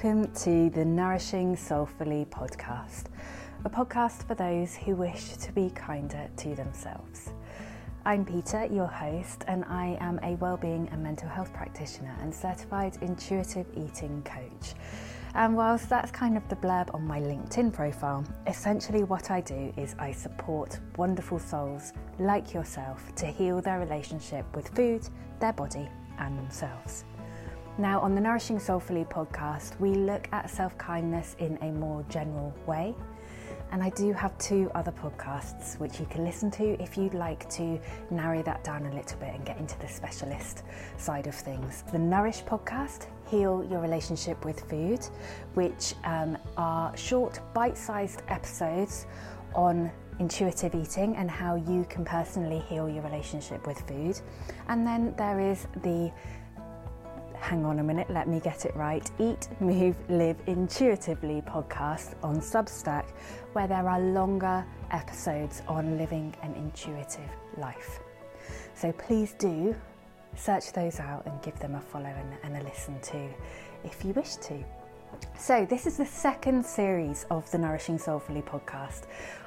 welcome to the Nourishing Soulfully podcast, a podcast for those who wish to be kinder to themselves. I'm Peta, your host, and I am a wellbeing and mental health practitioner and certified intuitive eating coach. And whilst that's kind of the blurb on my LinkedIn profile, essentially what I do is I support wonderful souls like yourself to heal their relationship with food, their body, and themselves. Now, on the Nourishing Soulfully podcast, we look at self kindness in a more general way. And I do have two other podcasts which you can listen to if you'd like to narrow that down a little bit and get into the specialist side of things. The Nourish podcast, Heal Your Relationship with Food, which um, are short, bite sized episodes on intuitive eating and how you can personally heal your relationship with food. And then there is the hang on a minute, let me get it right. Eat, Move, Live Intuitively podcast on Substack, where there are longer episodes on living an intuitive life. So please do search those out and give them a follow and, and a listen to if you wish to. So, this is the second series of the Nourishing Soulfully podcast.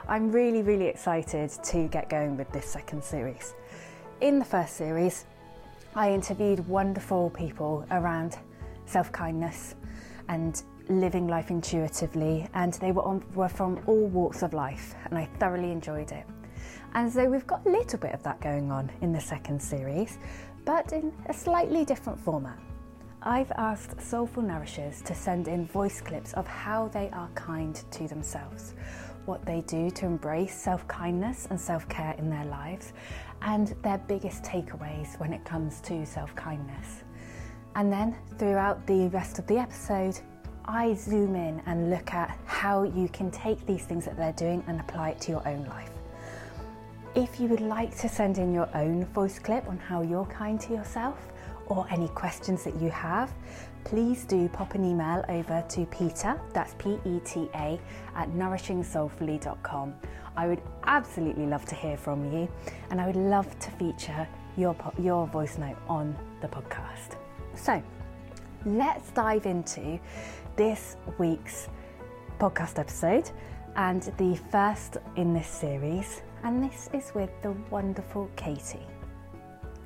I'm really, really excited to get going with this second series. In the first series, I interviewed wonderful people around self kindness and living life intuitively, and they were, on, were from all walks of life, and I thoroughly enjoyed it. And so we've got a little bit of that going on in the second series, but in a slightly different format. I've asked Soulful Nourishers to send in voice clips of how they are kind to themselves, what they do to embrace self kindness and self care in their lives, and their biggest takeaways when it comes to self kindness. And then throughout the rest of the episode, I zoom in and look at how you can take these things that they're doing and apply it to your own life. If you would like to send in your own voice clip on how you're kind to yourself or any questions that you have, please do pop an email over to Peta, that's P E T A, at nourishingsoulfully.com I would absolutely love to hear from you, and I would love to feature your, your voice note on the podcast. So, let's dive into this week's podcast episode and the first in this series, and this is with the wonderful Katie.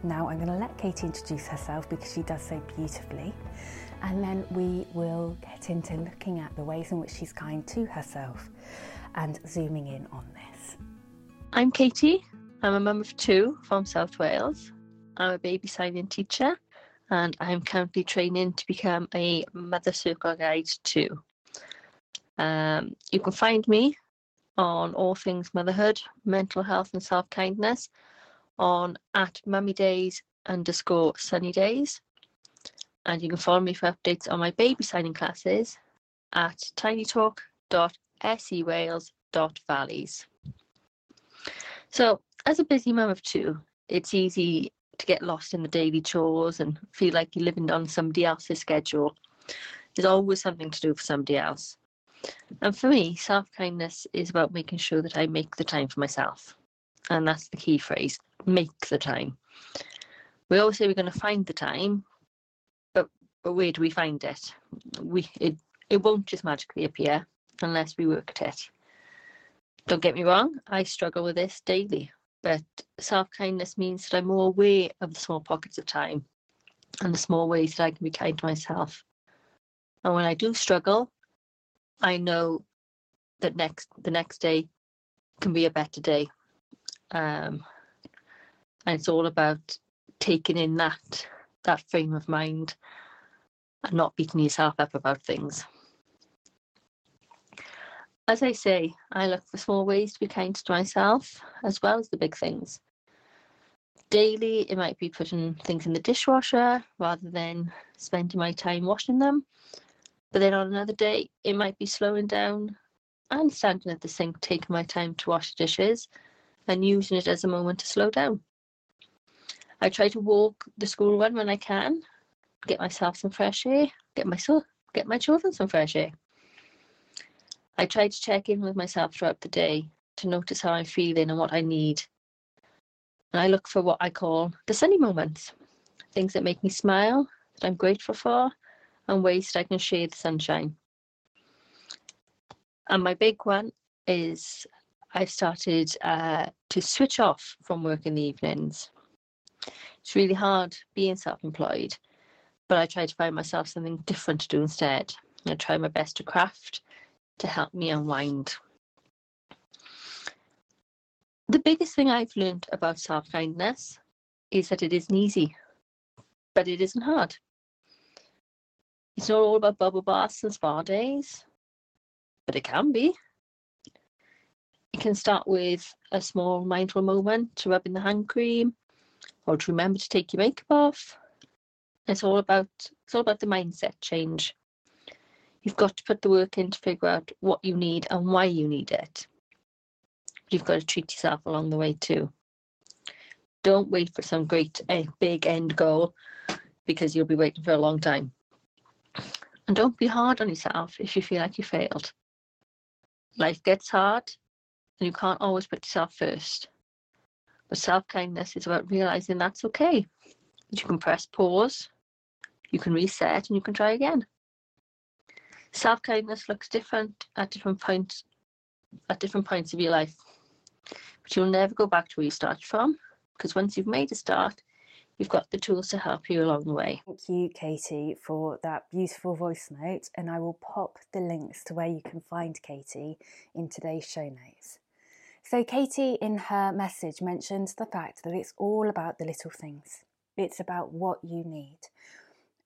Now, I'm going to let Katie introduce herself because she does so beautifully, and then we will get into looking at the ways in which she's kind to herself and zooming in on this. I'm Katie. I'm a mum of two from South Wales. I'm a baby signing teacher and I'm currently training to become a mother circle guide too. Um, you can find me on all things motherhood, mental health, and self kindness on at mummy days underscore sunny days. And you can follow me for updates on my baby signing classes at tinytalk.com sewales.valleys. So, as a busy mum of two, it's easy to get lost in the daily chores and feel like you're living on somebody else's schedule. There's always something to do for somebody else. And for me, self kindness is about making sure that I make the time for myself. And that's the key phrase make the time. We always say we're going to find the time, but, where do we find it? We it, it won't just magically appear unless we work at it. Don't get me wrong, I struggle with this daily, but self kindness means that I'm more aware of the small pockets of time and the small ways that I can be kind to myself. And when I do struggle, I know that next the next day can be a better day. Um, and it's all about taking in that that frame of mind and not beating yourself up about things. As I say, I look for small ways to be kind to myself as well as the big things. Daily, it might be putting things in the dishwasher rather than spending my time washing them. But then on another day, it might be slowing down and standing at the sink, taking my time to wash the dishes and using it as a moment to slow down. I try to walk the school run when I can, get myself some fresh air, get myself get my children some fresh air. I try to check in with myself throughout the day to notice how I'm feeling and what I need. And I look for what I call the sunny moments things that make me smile, that I'm grateful for, and ways I can share the sunshine. And my big one is I've started uh, to switch off from work in the evenings. It's really hard being self employed, but I try to find myself something different to do instead. I try my best to craft to help me unwind. The biggest thing I've learned about self kindness is that it isn't easy, but it isn't hard. It's not all about bubble baths and spa days, but it can be. It can start with a small mindful moment to rub in the hand cream or to remember to take your makeup off. It's all about it's all about the mindset change. You've got to put the work in to figure out what you need and why you need it. You've got to treat yourself along the way too. Don't wait for some great uh, big end goal because you'll be waiting for a long time. And don't be hard on yourself if you feel like you failed. Life gets hard and you can't always put yourself first. But self kindness is about realizing that's okay. You can press pause, you can reset, and you can try again. Self kindness looks different at different points at different points of your life. But you'll never go back to where you started from because once you've made a start, you've got the tools to help you along the way. Thank you, Katie, for that beautiful voice note, and I will pop the links to where you can find Katie in today's show notes. So, Katie, in her message, mentioned the fact that it's all about the little things, it's about what you need.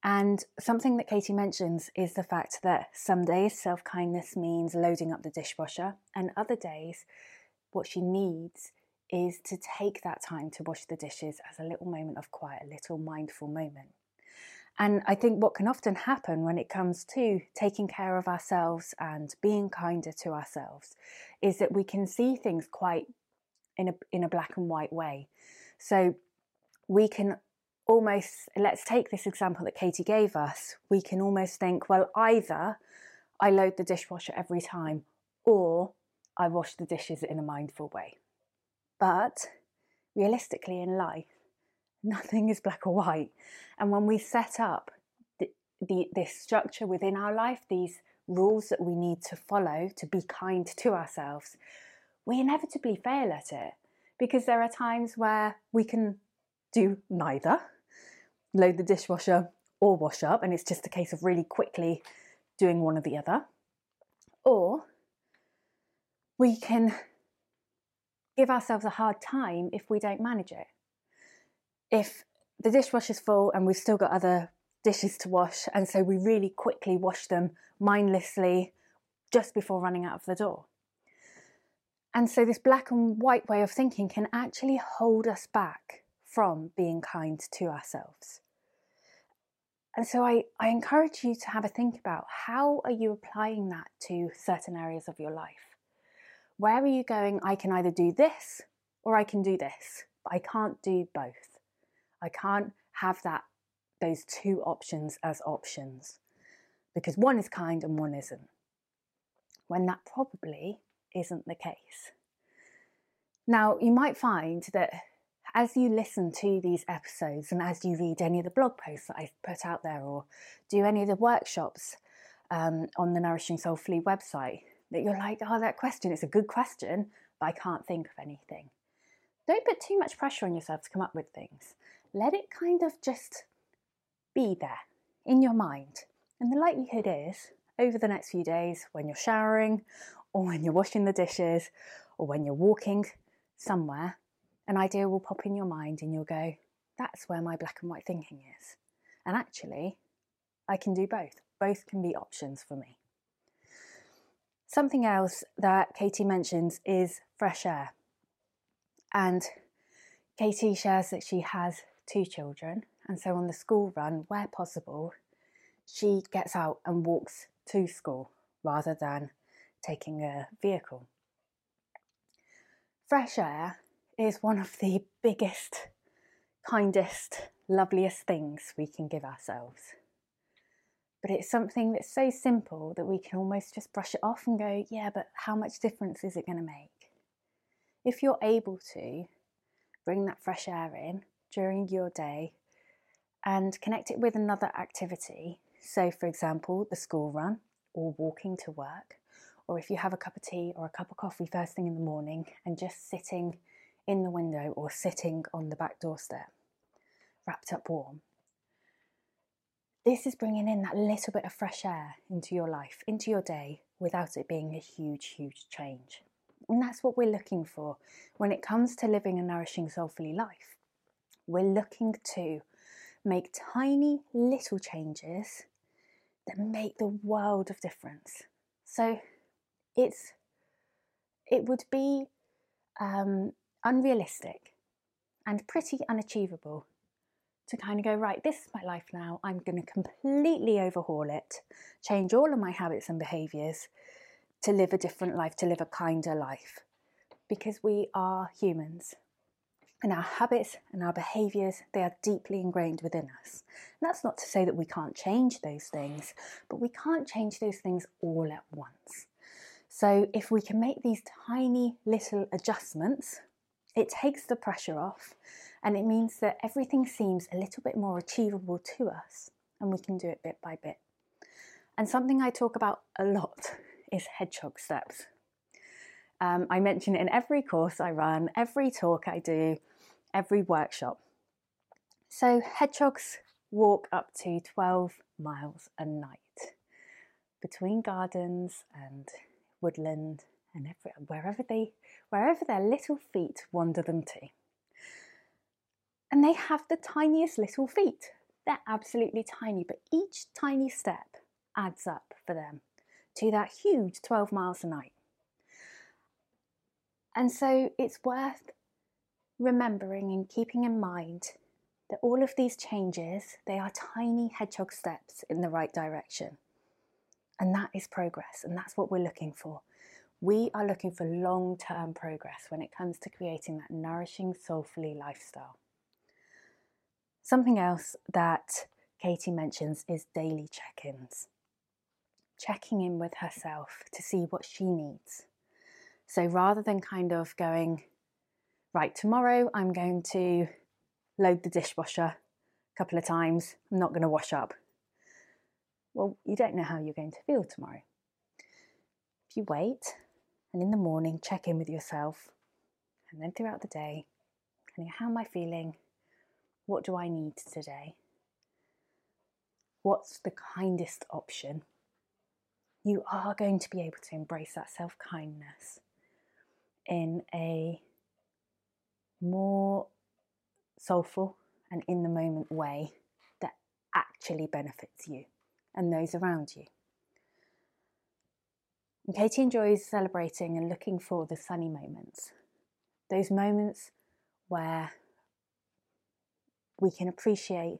And something that Katie mentions is the fact that some days self kindness means loading up the dishwasher, and other days, what she needs is to take that time to wash the dishes as a little moment of quiet, a little mindful moment. And I think what can often happen when it comes to taking care of ourselves and being kinder to ourselves is that we can see things quite in a, in a black and white way. So we can almost, let's take this example that Katie gave us, we can almost think, well, either I load the dishwasher every time or I wash the dishes in a mindful way. But realistically, in life, nothing is black or white. And when we set up the, the, this structure within our life, these rules that we need to follow to be kind to ourselves, we inevitably fail at it because there are times where we can do neither load the dishwasher or wash up, and it's just a case of really quickly doing one or the other. Or we can give ourselves a hard time if we don't manage it. If the dishwasher's full and we've still got other dishes to wash, and so we really quickly wash them mindlessly just before running out of the door. And so, this black and white way of thinking can actually hold us back from being kind to ourselves. And so, I, I encourage you to have a think about how are you applying that to certain areas of your life? where are you going? I can either do this or I can do this, but I can't do both. I can't have that those two options as options because one is kind and one isn't. When that probably isn't the case. Now, you might find that as you listen to these episodes and as you read any of the blog posts that I put out there or do any of the workshops um, on the Nourishing Soulfully website, that you're like, oh, that question, it's a good question, but I can't think of anything. Don't put too much pressure on yourself to come up with things. Let it kind of just be there in your mind. And the likelihood is, over the next few days, when you're showering, or when you're washing the dishes, or when you're walking somewhere, an idea will pop in your mind and you'll go, that's where my black and white thinking is. And actually, I can do both. Both can be options for me. Something else that Katie mentions is fresh air. And Katie shares that she has two children, and so on the school run, where possible, she gets out and walks to school rather than taking a vehicle. Fresh air is one of the biggest, kindest, loveliest things we can give ourselves but it's something that's so simple that we can almost just brush it off and go, yeah, but how much difference is it going to make? If you're able to bring that fresh air in during your day and connect it with another activity, So, for example, the school run or walking to work, or if you have a cup of tea or a cup of coffee first thing in the morning and just sitting in the window or sitting on the back doorstep, wrapped up warm. This is bringing in that little bit of fresh air into your life, into your day, without it being a huge, huge change. And that's what we're looking for when it comes to living a nourishing, soulfully life. We're looking to make tiny little changes that make the world of difference. So it's it would be um, unrealistic and pretty unachievable to kind of go right this is my life now. I'm going to completely overhaul it change all of my habits and behaviors to live a different life to live a kinder life. Because we are humans and our habits and our behaviors they are deeply ingrained within us. And that's not to say that we can't change those things but we can't change those things all at once. So if we can make these tiny little adjustments it takes the pressure off and it means that everything seems a little bit more achievable to us and we can do it bit by bit and something i talk about a lot is hedgehog steps um, I mention it in every course I run, every talk I do, every workshop. So, hedgehogs walk up to 12 miles a night between gardens and woodland and wherever they wherever their little feet wander them to. And they have the tiniest little feet. They're absolutely tiny, but each tiny step adds up for them to that huge 12 miles a night. And so it's worth remembering and keeping in mind that all of these changes, they are tiny hedgehog steps in the right direction. And that is progress, and that's what we're looking for. We are looking for long term progress when it comes to creating that nourishing, soulfully lifestyle. Something else that Katie mentions is daily check ins. Checking in with herself to see what she needs. So rather than kind of going, right, tomorrow I'm going to load the dishwasher a couple of times, I'm not going to wash up. Well, you don't know how you're going to feel tomorrow. If you wait and in the morning check in with yourself, and then throughout the day, how am I feeling? What do I need today? What's the kindest option? You are going to be able to embrace that self kindness in a more soulful and in the moment way that actually benefits you and those around you. And Katie enjoys celebrating and looking for the sunny moments, those moments where we can appreciate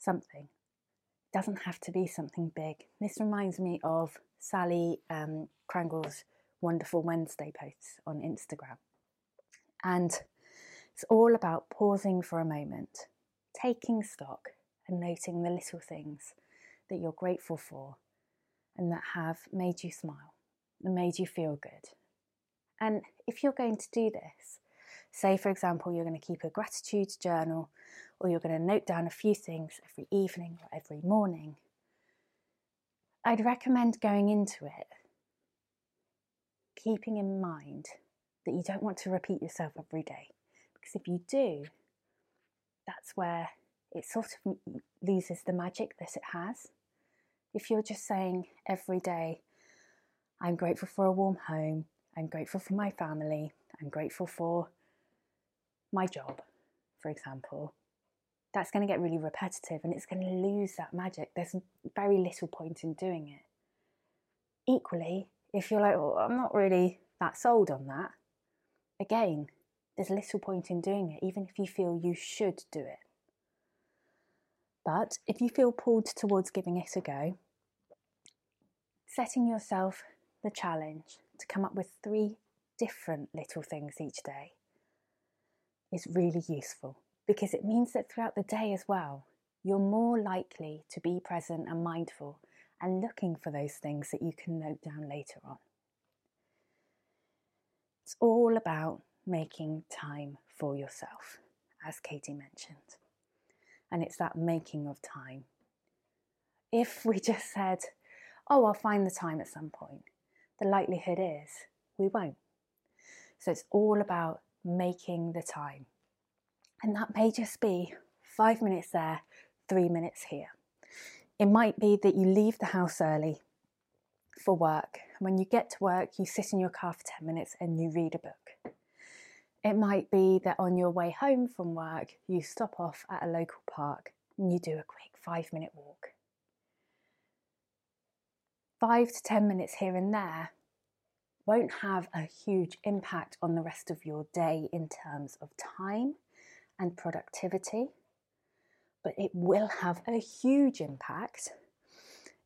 something. It doesn't have to be something big. This reminds me of Sally um, Krangle's wonderful Wednesday posts on Instagram. And it's all about pausing for a moment, taking stock, and noting the little things that you're grateful for and that have made you smile and made you feel good. And if you're going to do this, say for example, you're going to keep a gratitude journal or you're going to note down a few things every evening or every morning, I'd recommend going into it keeping in mind that you don't want to repeat yourself every day. Because if you do, that's where it sort of loses the magic that it has. If you're just saying every day, I'm grateful for a warm home, I'm grateful for my family, I'm grateful for my job, for example, that's going to get really repetitive and it's going to lose that magic. There's very little point in doing it. Equally, if you're like, well, I'm not really that sold on that, again, there's little point in doing it, even if you feel you should do it. But if you feel pulled towards giving it a go, setting yourself the challenge to come up with three different little things each day is really useful because it means that throughout the day as well, you're more likely to be present and mindful and looking for those things that you can note down later on. It's all about making time for yourself, as Katie mentioned. And it's that making of time if we just said, oh, I'll find the time at some point, the likelihood is we won't. So it's all about making the time. And that may just be five minutes there, three minutes here. It might be that you leave the house early for work. And when you get to work, you sit in your car for 10 minutes and you read a book. It might be that on your way home from work, you stop off at a local park and you do a quick five minute walk. Five to 10 minutes here and there won't have a huge impact on the rest of your day in terms of time and productivity, but it will have a huge impact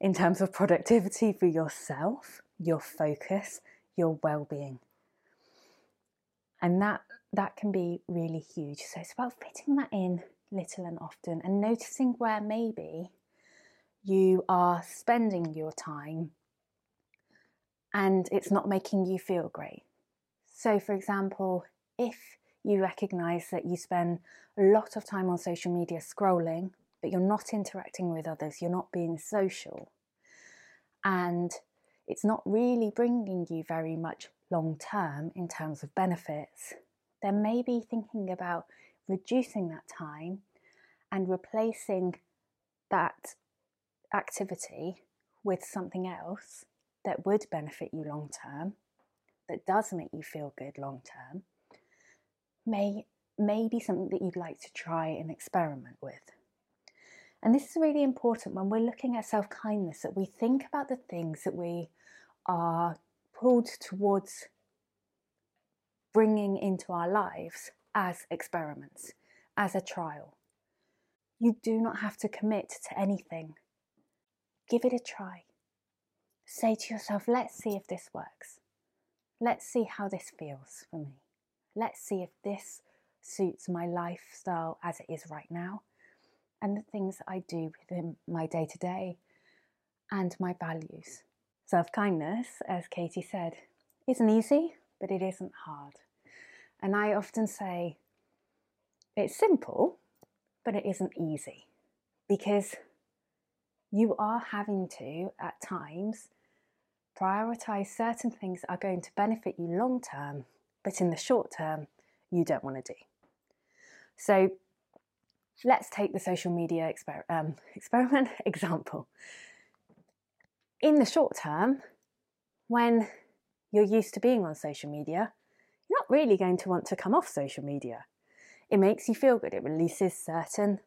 in terms of productivity for yourself, your focus, your well-being. And that that can be really huge. So it's about fitting that in little and often and noticing where maybe you are spending your time and it's not making you feel great. So, for example, if you recognize that you spend a lot of time on social media scrolling, but you're not interacting with others, you're not being social, and it's not really bringing you very much long term in terms of benefits, then maybe thinking about reducing that time and replacing that activity with something else that would benefit you long term, that does make you feel good long term, may, may be something that you'd like to try and experiment with. And this is really important when we're looking at self kindness that we think about the things that we are pulled towards bringing into our lives as experiments, as a trial. You do not have to commit to anything. Give it a try. Say to yourself, let's see if this works. Let's see how this feels for me. Let's see if this suits my lifestyle as it is right now and the things I do within my day to day and my values. Self kindness, as Katie said, isn't easy, but it isn't hard. And I often say it's simple, but it isn't easy because you are having to, at times, prioritize certain things that are going to benefit you long term, but in the short term, you don't want to do. So let's take the social media exper- um, experiment example. In the short term, when you're used to being on social media, you're not really going to want to come off social media. It makes you feel good. It releases certain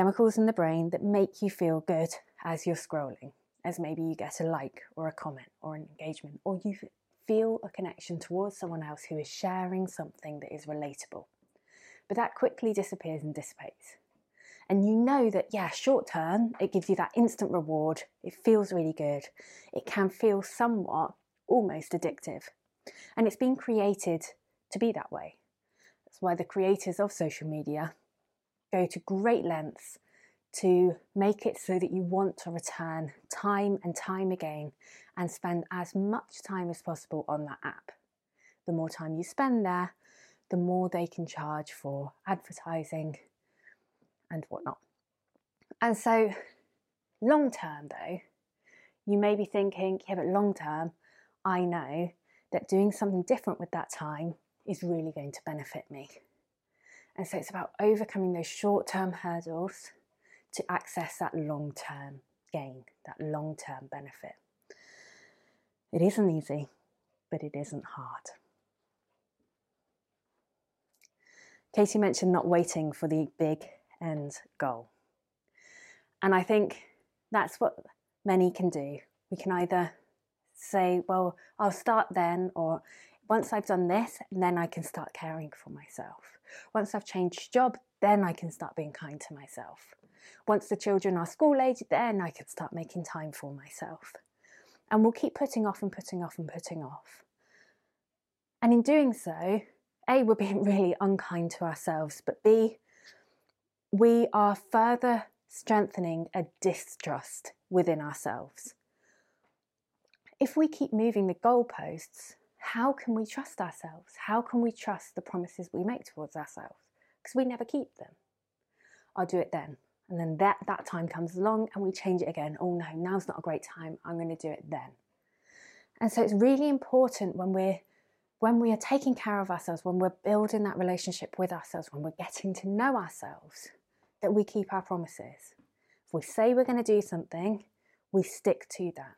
chemicals in the brain that make you feel good as you're scrolling, as maybe you get a like or a comment or an engagement, or you feel a connection towards someone else who is sharing something that is relatable. But that quickly disappears and dissipates. And you know that, yeah, short term, it gives you that instant reward. It feels really good. It can feel somewhat almost addictive. And it's been created to be that way. That's why the creators of social media go to great lengths to make it so that you want to return time and time again and spend as much time as possible on that app. The more time you spend there, the more they can charge for advertising and whatnot. And so, long term though, you may be thinking, yeah, but long term, I know that doing something different with that time is really going to benefit me. And so it's about overcoming those short term hurdles to access that long term gain, that long term benefit. It isn't easy, but it isn't hard. Katie mentioned not waiting for the big end goal. And I think that's what many can do. We can either say, well, I'll start then, or once I've done this, then I can start caring for myself. Once I've changed job, then I can start being kind to myself. Once the children are school age, then I can start making time for myself. And we'll keep putting off and putting off and putting off. And in doing so, A, we're being really unkind to ourselves, but B, we are further strengthening a distrust within ourselves. If we keep moving the goalposts, how can we trust ourselves? How can we trust the promises we make towards ourselves? Because we never keep them. I'll do it then. And then that, that time comes along and we change it again. Oh no, now's not a great time. I'm going to do it then. And so it's really important when we're when we are taking care of ourselves, when we're building that relationship with ourselves, when we're getting to know ourselves, that we keep our promises. If we say we're going to do something, we stick to that.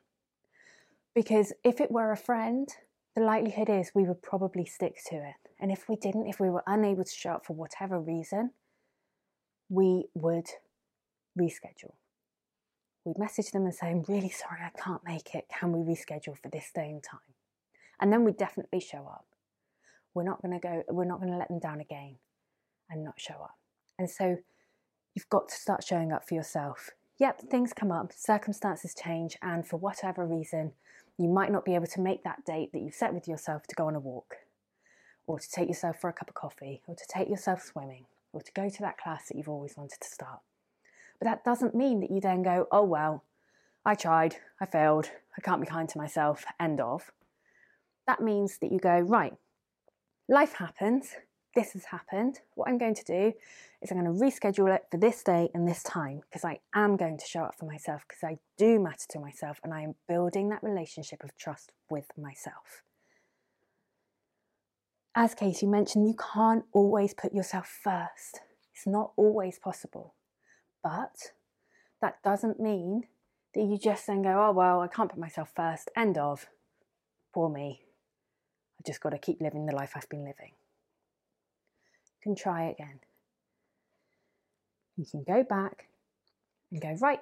Because if it were a friend, the likelihood is we would probably stick to it. And if we didn't, if we were unable to show up for whatever reason, we would reschedule. We'd message them and say, I'm really sorry, I can't make it. Can we reschedule for this day and time? And then we'd definitely show up. We're not going to go, we're not going to let them down again and not show up. And so you've got to start showing up for yourself. Yep, things come up, circumstances change, and for whatever reason, you might not be able to make that date that you've set with yourself to go on a walk, or to take yourself for a cup of coffee, or to take yourself swimming, or to go to that class that you've always wanted to start. But that doesn't mean that you then go, oh well, I tried, I failed, I can't be kind to myself, end of. That means that you go, right, life happens, this has happened. What I'm going to do is I'm going to reschedule it for this day and this time because I am going to show up for myself because I do matter to myself and I am building that relationship of trust with myself. As Katie mentioned, you can't always put yourself first. It's not always possible. But that doesn't mean that you just then go, oh, well, I can't put myself first. End of. Poor me. I've just got to keep living the life I've been living can try again. You can go back and go, right,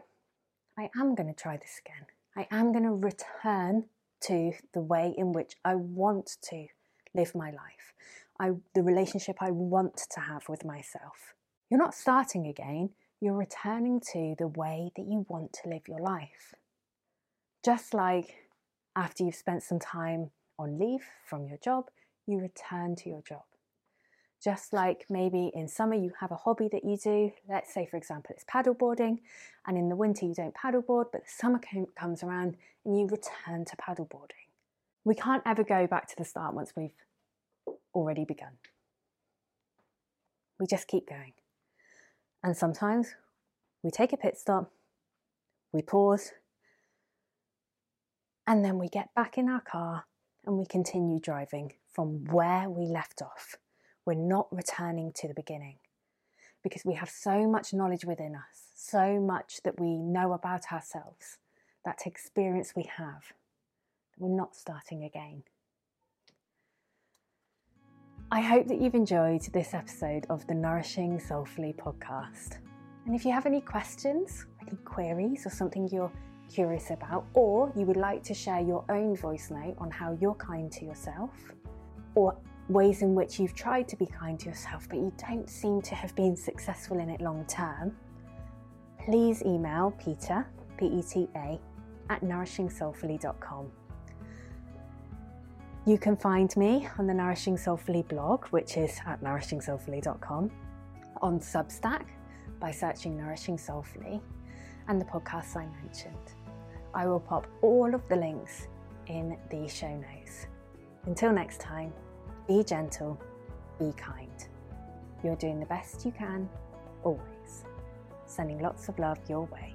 I am going to try this again. I am going to return to the way in which I want to live my life, I, the relationship I want to have with myself. You're not starting again, you're returning to the way that you want to live your life. Just like after you've spent some time on leave from your job, you return to your job. Just like maybe in summer you have a hobby that you do, let's say for example it's paddleboarding, and in the winter you don't paddleboard, but the summer comes around and you return to paddleboarding. We can't ever go back to the start once we've already begun. We just keep going. And sometimes we take a pit stop, we pause, and then we get back in our car and we continue driving from where we left off we're not returning to the beginning because we have so much knowledge within us, so much that we know about ourselves, that experience we have, we're not starting again. I hope that you've enjoyed this episode of the Nourishing Soulfully podcast. And if you have any questions, any queries, or something you're curious about, or you would like to share your own voice note on how you're kind to yourself, or ways in which you've tried to be kind to yourself but you don't seem to have been successful in it long term, please email Peta, P E T A, at nourishingsoulfully.com. You can find me on the Nourishing Soulfully blog, which is at nourishingsoulfully.com, on Substack by searching Nourishing Soulfully, and the podcasts I mentioned. I will pop all of the links in the show notes. Until next time, be gentle, be kind. You're doing the best you can, always. Sending lots of love your way.